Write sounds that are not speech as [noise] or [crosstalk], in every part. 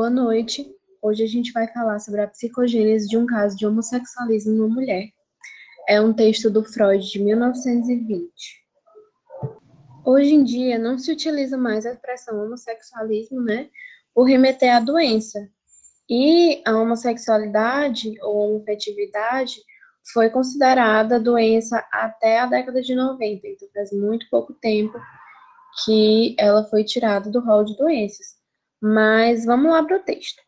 Boa noite. Hoje a gente vai falar sobre a psicogênese de um caso de homossexualismo numa mulher. É um texto do Freud de 1920. Hoje em dia não se utiliza mais a expressão homossexualismo, né, por remeter à doença. E a homossexualidade ou homofetividade foi considerada doença até a década de 90, então faz muito pouco tempo que ela foi tirada do rol de doenças. Mas vamos lá para o texto.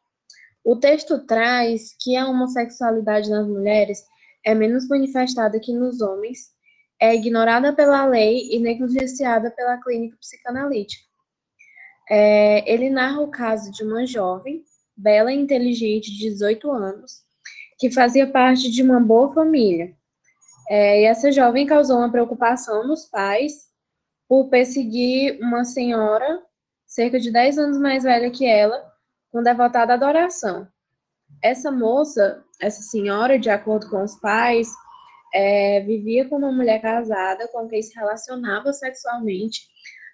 O texto traz que a homossexualidade nas mulheres é menos manifestada que nos homens, é ignorada pela lei e negligenciada pela clínica psicanalítica. É, ele narra o caso de uma jovem, bela e inteligente, de 18 anos, que fazia parte de uma boa família. É, e essa jovem causou uma preocupação nos pais por perseguir uma senhora cerca de 10 anos mais velha que ela, com devotada adoração. Essa moça, essa senhora, de acordo com os pais, é, vivia com uma mulher casada com quem se relacionava sexualmente,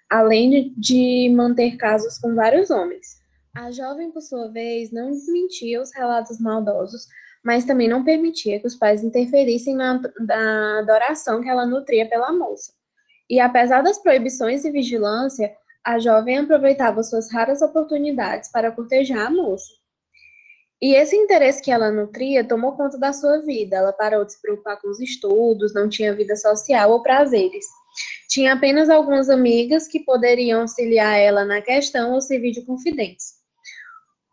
além de, de manter casos com vários homens. A jovem, por sua vez, não desmentia os relatos maldosos, mas também não permitia que os pais interferissem na, na adoração que ela nutria pela moça. E apesar das proibições e vigilância, a jovem aproveitava suas raras oportunidades para cortejar a moça. E esse interesse que ela nutria tomou conta da sua vida. Ela parou de se preocupar com os estudos, não tinha vida social ou prazeres. Tinha apenas algumas amigas que poderiam auxiliar ela na questão ou servir de confidentes.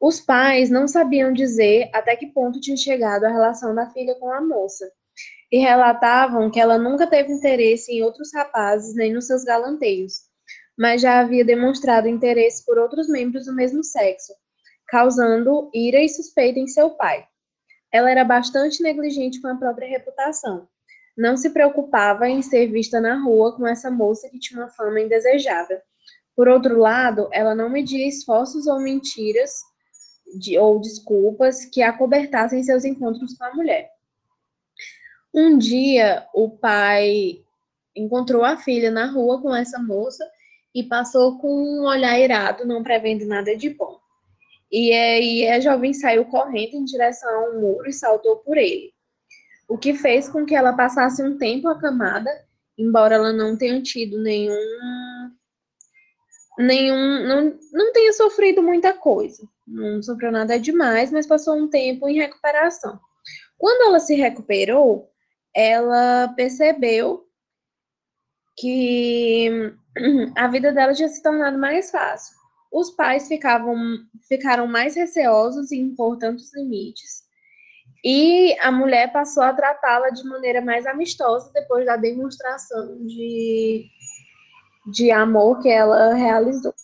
Os pais não sabiam dizer até que ponto tinha chegado a relação da filha com a moça e relatavam que ela nunca teve interesse em outros rapazes nem nos seus galanteios, mas já havia demonstrado interesse por outros membros do mesmo sexo, causando ira e suspeita em seu pai. Ela era bastante negligente com a própria reputação. Não se preocupava em ser vista na rua com essa moça que tinha uma fama indesejável. Por outro lado, ela não media esforços ou mentiras de, ou desculpas que acobertassem seus encontros com a mulher. Um dia, o pai encontrou a filha na rua com essa moça e passou com um olhar irado, não prevendo nada de bom. E aí a jovem saiu correndo em direção ao muro e saltou por ele, o que fez com que ela passasse um tempo acamada, embora ela não tenha tido nenhum nenhum não, não tenha sofrido muita coisa. Não sofreu nada demais, mas passou um tempo em recuperação. Quando ela se recuperou, ela percebeu que a vida dela tinha se tornado mais fácil. Os pais ficavam, ficaram mais receosos em impor tantos limites. E a mulher passou a tratá-la de maneira mais amistosa depois da demonstração de, de amor que ela realizou.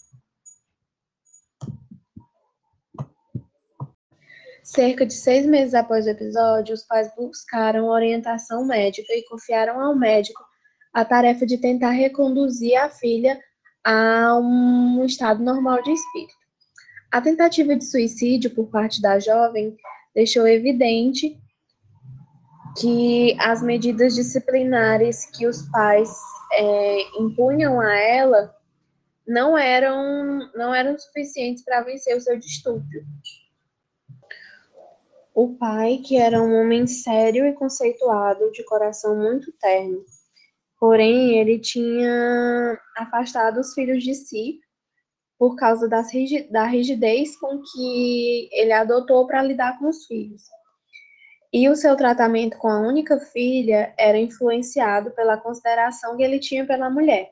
Cerca de seis meses após o episódio, os pais buscaram orientação médica e confiaram ao médico a tarefa de tentar reconduzir a filha a um estado normal de espírito. A tentativa de suicídio por parte da jovem deixou evidente que as medidas disciplinares que os pais é, impunham a ela não eram, não eram suficientes para vencer o seu distúrbio. O pai, que era um homem sério e conceituado, de coração muito terno, porém ele tinha afastado os filhos de si por causa das, da rigidez com que ele adotou para lidar com os filhos. E o seu tratamento com a única filha era influenciado pela consideração que ele tinha pela mulher.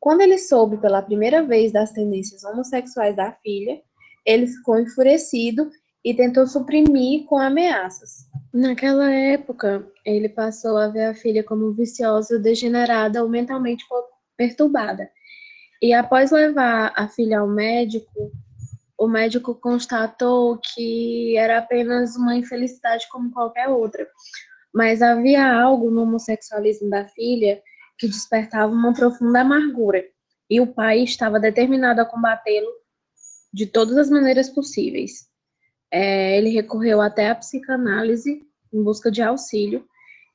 Quando ele soube pela primeira vez das tendências homossexuais da filha, ele ficou enfurecido e tentou suprimir com ameaças. Naquela época, ele passou a ver a filha como viciosa, degenerada ou mentalmente perturbada. E após levar a filha ao médico, o médico constatou que era apenas uma infelicidade como qualquer outra. Mas havia algo no homossexualismo da filha que despertava uma profunda amargura. E o pai estava determinado a combatê-lo de todas as maneiras possíveis é, ele recorreu até a psicanálise em busca de auxílio,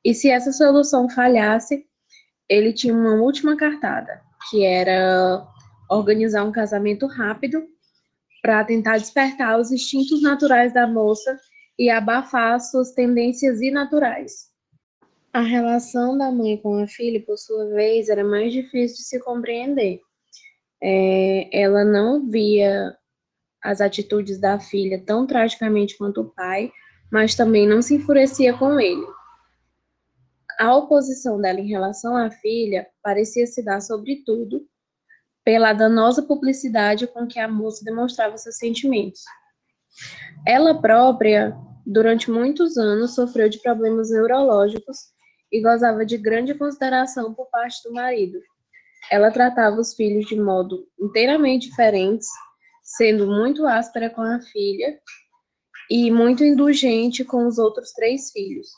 e se essa solução falhasse, ele tinha uma última cartada, que era organizar um casamento rápido para tentar despertar os instintos naturais da moça e abafar suas tendências inaturais. A relação da mãe com a filha, por sua vez, era mais difícil de se compreender. É, ela não via as atitudes da filha tão tragicamente quanto o pai, mas também não se enfurecia com ele. A oposição dela em relação à filha parecia se dar, sobretudo, pela danosa publicidade com que a moça demonstrava seus sentimentos. Ela própria, durante muitos anos, sofreu de problemas neurológicos e gozava de grande consideração por parte do marido. Ela tratava os filhos de modo inteiramente diferente, sendo muito áspera com a filha e muito indulgente com os outros três filhos.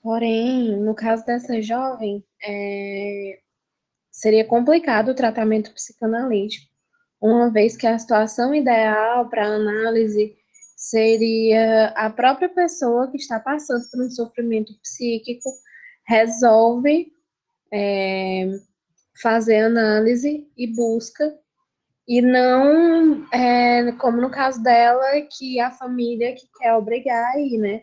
Porém, no caso dessa jovem, é, seria complicado o tratamento psicanalítico, uma vez que a situação ideal para análise seria a própria pessoa que está passando por um sofrimento psíquico resolve é, fazer análise e busca e não é, como no caso dela que a família que quer obrigar aí, né?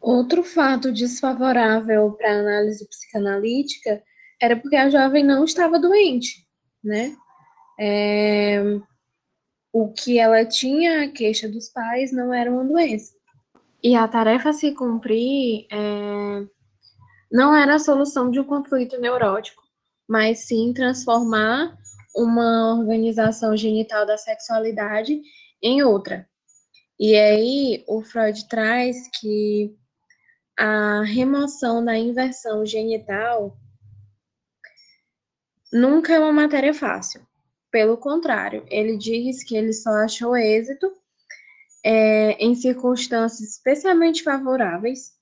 Outro fato desfavorável para a análise psicanalítica era porque a jovem não estava doente, né? É, o que ela tinha, a queixa dos pais, não era uma doença. E a tarefa a se cumprir é, não era a solução de um conflito neurótico, mas sim transformar uma organização genital da sexualidade em outra. E aí o Freud traz que a remoção da inversão genital nunca é uma matéria fácil. Pelo contrário, ele diz que ele só achou êxito é, em circunstâncias especialmente favoráveis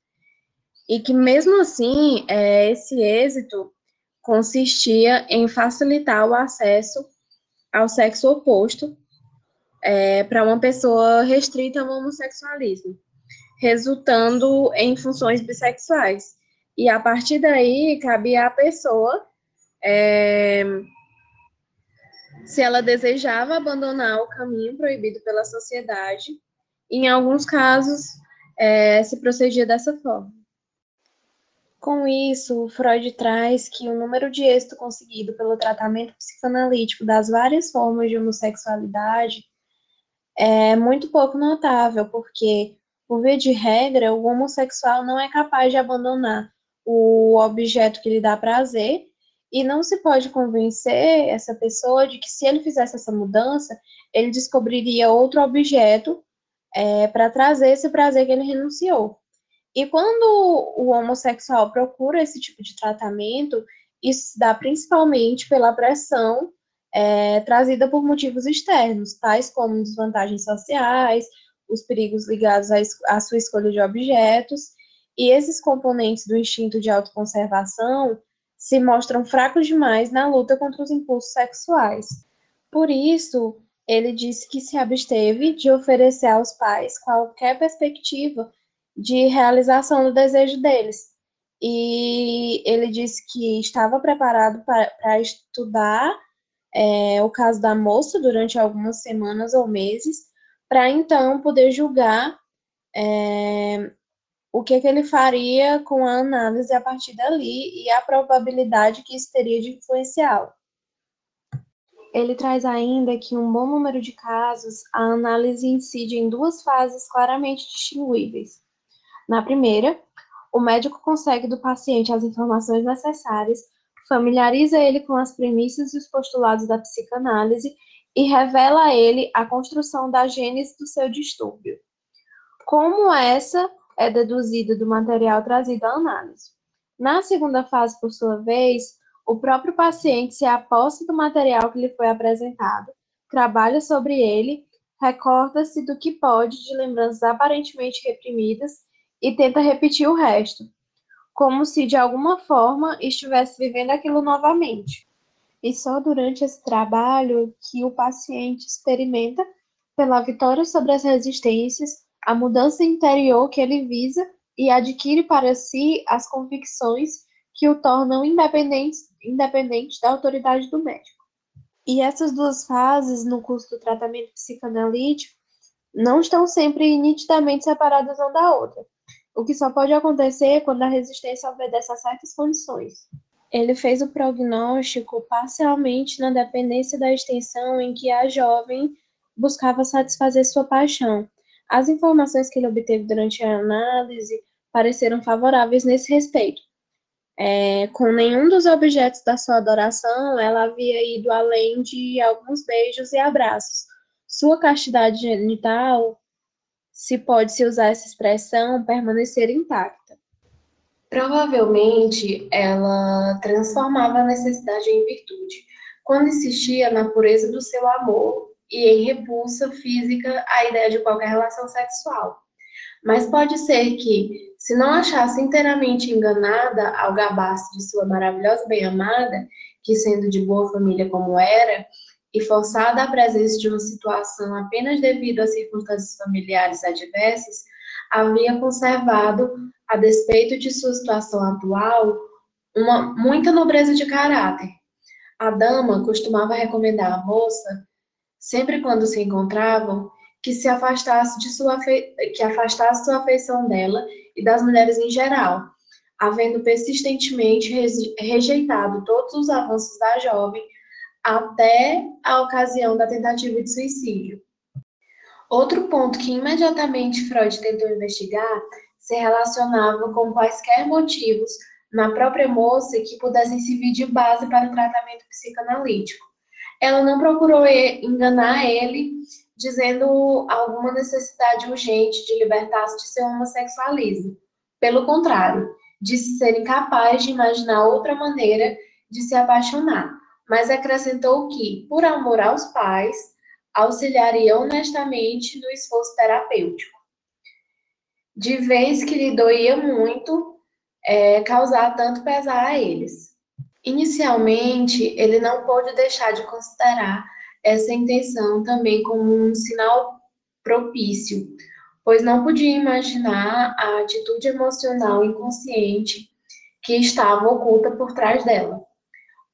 e que, mesmo assim, é, esse êxito consistia em facilitar o acesso ao sexo oposto é, para uma pessoa restrita ao homossexualismo, resultando em funções bissexuais. E a partir daí, cabia à pessoa é, se ela desejava abandonar o caminho proibido pela sociedade, em alguns casos é, se procedia dessa forma. Com isso, Freud traz que o número de êxito conseguido pelo tratamento psicanalítico das várias formas de homossexualidade é muito pouco notável, porque, por via de regra, o homossexual não é capaz de abandonar o objeto que lhe dá prazer e não se pode convencer essa pessoa de que se ele fizesse essa mudança, ele descobriria outro objeto é, para trazer esse prazer que ele renunciou. E quando o homossexual procura esse tipo de tratamento, isso se dá principalmente pela pressão é, trazida por motivos externos, tais como desvantagens sociais, os perigos ligados à, sua escolha de objetos, e esses componentes do instinto de autoconservação se mostram fracos demais na luta contra os impulsos sexuais. Por isso, ele disse que se absteve de oferecer aos pais qualquer perspectiva de realização do desejo deles. E ele disse que estava preparado para estudar é, o caso da moça durante algumas semanas ou meses, para então poder julgar é, o que, que ele faria com a análise a partir dali e a probabilidade que isso teria de influenciá-lo. Ele traz ainda que um bom número de casos a análise incide em duas fases claramente distinguíveis. Na primeira, o médico consegue do paciente as informações necessárias, familiariza ele com as premissas e os postulados da psicanálise e revela a ele a construção da gênese do seu distúrbio. Como essa é deduzida do material trazido à análise. Na segunda fase, por sua vez, o próprio paciente se aposta do material que lhe foi apresentado, trabalha sobre ele, recorda-se do que pode de lembranças aparentemente reprimidas e tenta repetir o resto, como se de alguma forma estivesse vivendo aquilo novamente. E só durante esse trabalho que o paciente experimenta pela vitória sobre as resistências a mudança interior que ele visa e adquire para si as convicções que o tornam independente, independente da autoridade do médico. E essas duas fases no curso do tratamento psicanalítico não estão sempre nitidamente separadas uma da outra, o que só pode acontecer quando a resistência obedece a certas condições. Ele fez o prognóstico parcialmente na dependência da extensão em que a jovem buscava satisfazer sua paixão. As informações que ele obteve durante a análise pareceram favoráveis nesse respeito. É, com nenhum dos objetos da sua adoração, ela havia ido além de alguns beijos e abraços. Sua castidade genital, se pode-se usar essa expressão, permanecer intacta. Provavelmente ela transformava a necessidade em virtude, quando insistia na pureza do seu amor e em repulsa física à ideia de qualquer relação sexual. Mas pode ser que, se não achasse inteiramente enganada ao gabar-se de sua maravilhosa bem-amada, que sendo de boa família como era, e forçada à presença de uma situação apenas devido a circunstâncias familiares adversas, havia conservado, a despeito de sua situação atual, uma muita nobreza de caráter. A dama costumava recomendar à moça, sempre quando se encontravam, que se afastasse de sua que afastasse sua afeição dela e das mulheres em geral, havendo persistentemente rejeitado todos os avanços da jovem até a ocasião da tentativa de suicídio. Outro ponto que imediatamente Freud tentou investigar se relacionava com quaisquer motivos na própria moça que pudessem servir de base para o tratamento psicanalítico. Ela não procurou enganar ele dizendo alguma necessidade urgente de libertar-se de seu homossexualismo. Pelo contrário, disse ser incapaz de imaginar outra maneira de se apaixonar, mas acrescentou que, por amor aos pais, auxiliaria honestamente no esforço terapêutico. De vez que lhe doía muito é, causar tanto pesar a eles. Inicialmente, ele não pôde deixar de considerar essa intenção também como um sinal propício, pois não podia imaginar a atitude emocional inconsciente que estava oculta por trás dela.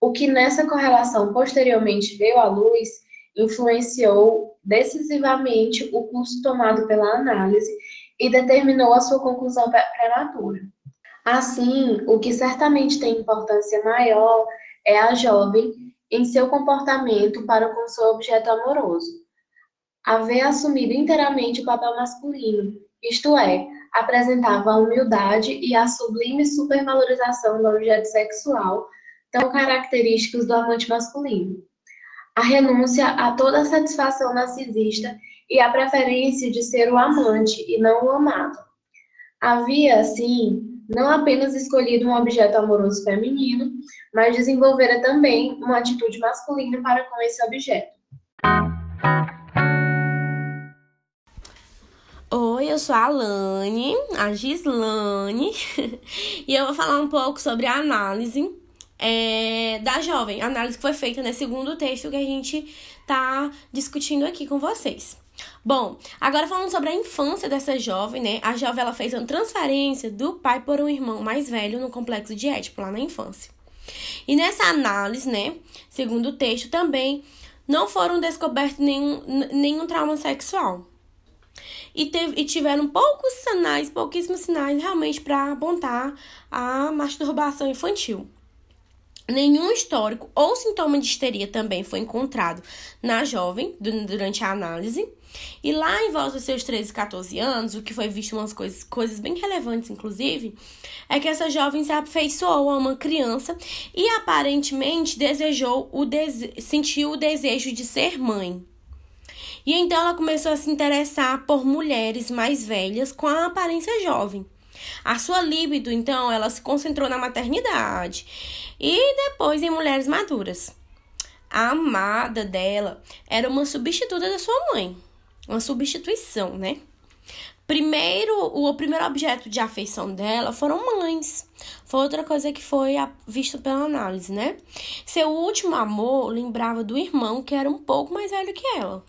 O que nessa correlação posteriormente veio à luz influenciou decisivamente o curso tomado pela análise e determinou a sua conclusão prematura. Assim, o que certamente tem importância maior é a jovem em seu comportamento para com seu objeto amoroso. Haver assumido inteiramente o papel masculino, isto é, apresentava a humildade e a sublime supervalorização do objeto sexual, tão característicos do amante masculino a renúncia a toda a satisfação narcisista e a preferência de ser o amante e não o amado. Havia, assim, não apenas escolhido um objeto amoroso feminino, mas desenvolvera também uma atitude masculina para com esse objeto. Oi, eu sou a Alane, a Gislane, [laughs] e eu vou falar um pouco sobre a análise é, da jovem, análise que foi feita nesse segundo texto que a gente tá discutindo aqui com vocês. Bom, agora falando sobre a infância dessa jovem, né? A jovem ela fez uma transferência do pai por um irmão mais velho no complexo de Édipo, lá na infância. E nessa análise, né, segundo o texto, também não foram descobertos nenhum, nenhum trauma sexual. E, teve, e tiveram poucos sinais, pouquíssimos sinais realmente para apontar a masturbação infantil. Nenhum histórico ou sintoma de histeria também foi encontrado na jovem durante a análise. E lá em volta dos seus 13, 14 anos, o que foi visto umas coisas, coisas bem relevantes, inclusive, é que essa jovem se afeiçoou a uma criança e aparentemente desejou o dese sentiu o desejo de ser mãe. E então ela começou a se interessar por mulheres mais velhas com a aparência jovem. A sua libido, então, ela se concentrou na maternidade e depois em mulheres maduras. A amada dela era uma substituta da sua mãe, uma substituição, né? Primeiro, o primeiro objeto de afeição dela foram mães. Foi outra coisa que foi vista pela análise, né? Seu último amor lembrava do irmão que era um pouco mais velho que ela.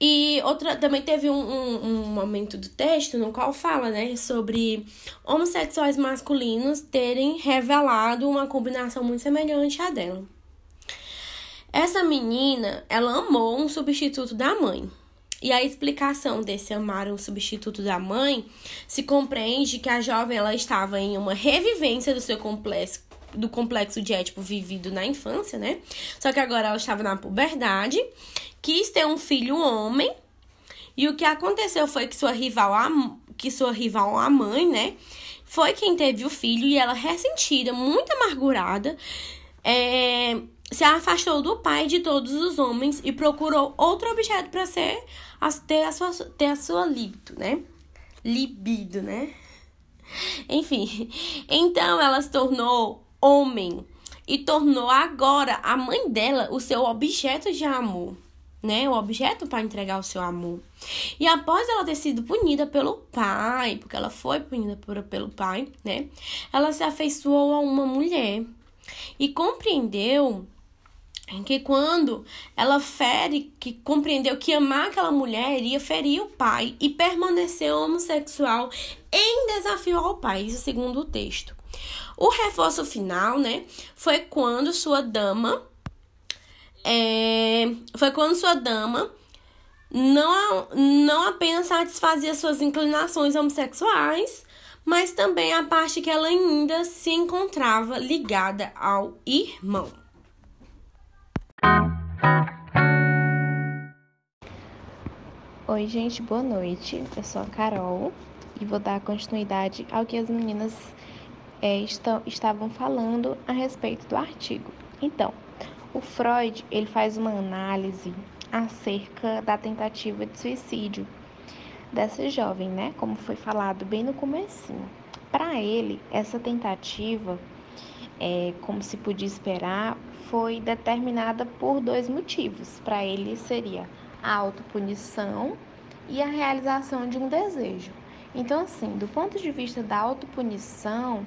E outra, também teve um, um, um, momento do texto no qual fala, né, sobre homossexuais masculinos terem revelado uma combinação muito semelhante à dela. Essa menina, ela amou um substituto da mãe. E a explicação desse amar um substituto da mãe se compreende que a jovem ela estava em uma revivência do seu complexo do complexo de ético vivido na infância, né? Só que agora ela estava na puberdade, quis ter um filho homem, e o que aconteceu foi que sua rival, a, que sua rival, a mãe, né, foi quem teve o filho e ela ressentida, muito amargurada, é, se afastou do pai de todos os homens e procurou outro objeto para ser ter a sua ter a sua libido, né? Libido, né? Enfim, então ela se tornou homem e tornou agora a mãe dela o seu objeto de amor, né? O objeto para entregar o seu amor. E após ela ter sido punida pelo pai, porque ela foi punida por, pelo pai, né? Ela se afeiçoou a uma mulher e compreendeu que quando ela fere, que compreendeu que amar aquela mulher iria ferir o pai e permaneceu homossexual em desafio ao pai, isso segundo o texto. O reforço final, né, foi quando sua dama, é, foi quando sua dama não, não apenas satisfazia suas inclinações homossexuais, mas também a parte que ela ainda se encontrava ligada ao irmão. Oi, gente, boa noite. Eu sou a Carol e vou dar continuidade ao que as meninas é, estão, estavam falando a respeito do artigo. Então, o Freud ele faz uma análise acerca da tentativa de suicídio dessa jovem, né? Como foi falado bem no comecinho. Para ele, essa tentativa, é, como se podia esperar, foi determinada por dois motivos. Para ele seria a autopunição e a realização de um desejo. Então, assim, do ponto de vista da autopunição,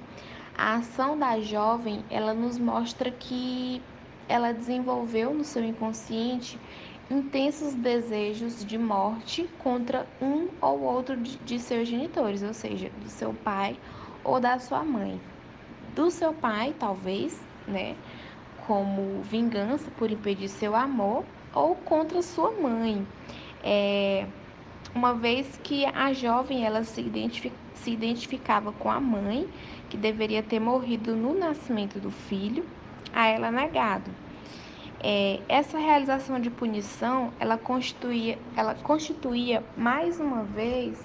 a ação da jovem, ela nos mostra que ela desenvolveu no seu inconsciente intensos desejos de morte contra um ou outro de seus genitores, ou seja, do seu pai ou da sua mãe. Do seu pai, talvez, né, como vingança por impedir seu amor, ou contra sua mãe. É, uma vez que a jovem ela se, identific, se identificava com a mãe, que deveria ter morrido no nascimento do filho, a ela negado. É, essa realização de punição, ela constituía, ela constituía mais uma vez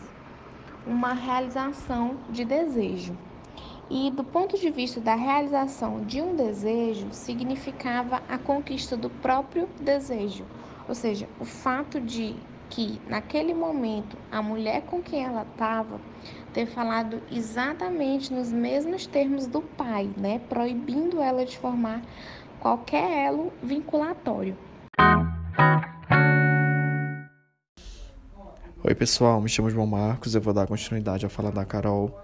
uma realização de desejo. E do ponto de vista da realização de um desejo, significava a conquista do próprio desejo. Ou seja, o fato de que naquele momento a mulher com quem ela estava ter falado exatamente nos mesmos termos do pai, né, proibindo ela de formar qualquer elo vinculatório. Oi pessoal, me chamo João Marcos, eu vou dar continuidade à fala da Carol.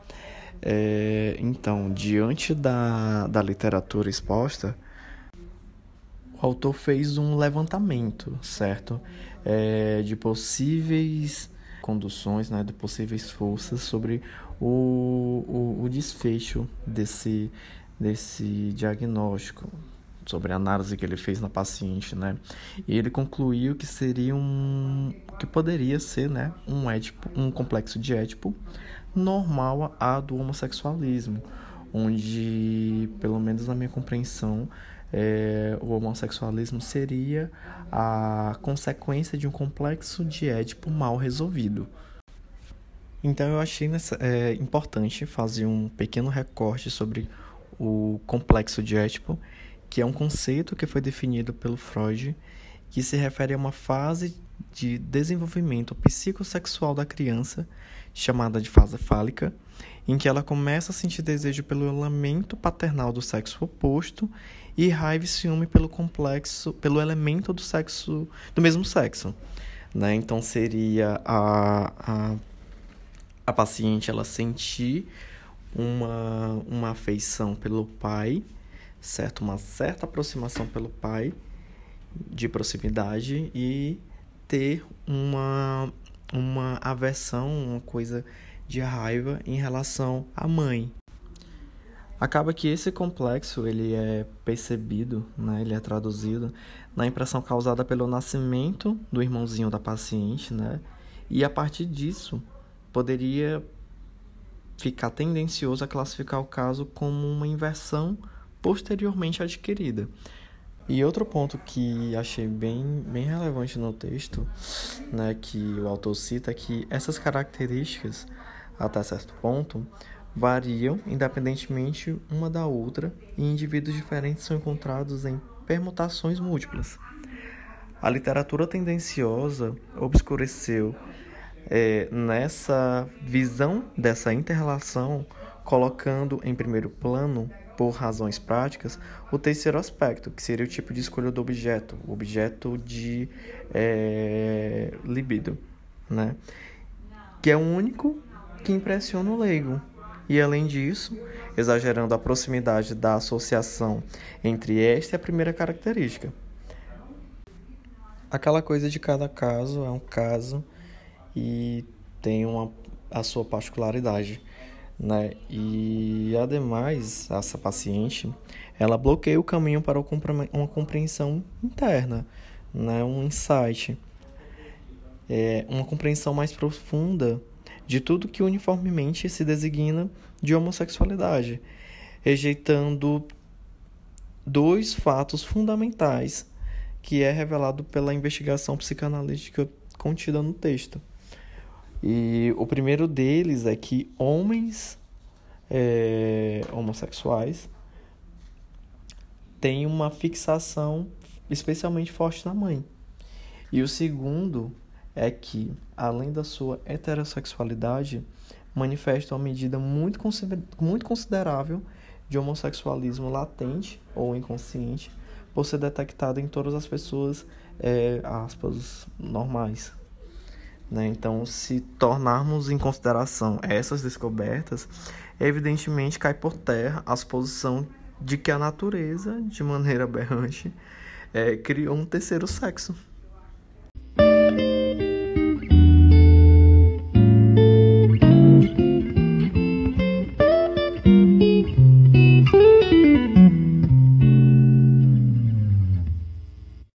É, então, diante da, da literatura exposta, o autor fez um levantamento, certo? É, de possíveis conduções, né, de possíveis forças sobre o, o, o desfecho desse, desse diagnóstico, sobre a análise que ele fez na paciente, né? E ele concluiu que seria um que poderia ser, né, um étipo, um complexo de étipo normal a do homossexualismo, onde, pelo menos na minha compreensão, é, o homossexualismo seria a consequência de um complexo de édipo mal resolvido. Então eu achei nessa, é, importante fazer um pequeno recorte sobre o complexo de Édipo, que é um conceito que foi definido pelo Freud, que se refere a uma fase de desenvolvimento psicossexual da criança chamada de fase fálica, em que ela começa a sentir desejo pelo elemento paternal do sexo oposto e raiva e ciúme pelo complexo, pelo elemento do sexo do mesmo sexo, né? Então seria a, a, a paciente ela sentir uma, uma afeição pelo pai, certo? Uma certa aproximação pelo pai de proximidade e ter uma uma aversão, uma coisa de raiva em relação à mãe. Acaba que esse complexo ele é percebido, né, ele é traduzido na impressão causada pelo nascimento do irmãozinho da paciente, né, e a partir disso poderia ficar tendencioso a classificar o caso como uma inversão posteriormente adquirida. E outro ponto que achei bem, bem relevante no texto, né, que o autor cita, é que essas características, até certo ponto, variam independentemente uma da outra e indivíduos diferentes são encontrados em permutações múltiplas. A literatura tendenciosa obscureceu é, nessa visão dessa interrelação, colocando em primeiro plano, por razões práticas, o terceiro aspecto, que seria o tipo de escolha do objeto, o objeto de é, libido, né? que é o único que impressiona o leigo, e, além disso, exagerando a proximidade da associação entre esta e a primeira característica. Aquela coisa de cada caso é um caso e tem uma, a sua particularidade. Né? E ademais, essa paciente, ela bloqueia o caminho para uma compreensão interna, né? um insight, é, uma compreensão mais profunda de tudo que uniformemente se designa de homossexualidade, rejeitando dois fatos fundamentais que é revelado pela investigação psicanalítica contida no texto. E o primeiro deles é que homens é, homossexuais têm uma fixação especialmente forte na mãe. E o segundo é que, além da sua heterossexualidade, manifesta uma medida muito, muito considerável de homossexualismo latente ou inconsciente por ser detectado em todas as pessoas, é, aspas, normais. Né? Então, se tornarmos em consideração essas descobertas, evidentemente cai por terra a suposição de que a natureza, de maneira aberrante, é, criou um terceiro sexo.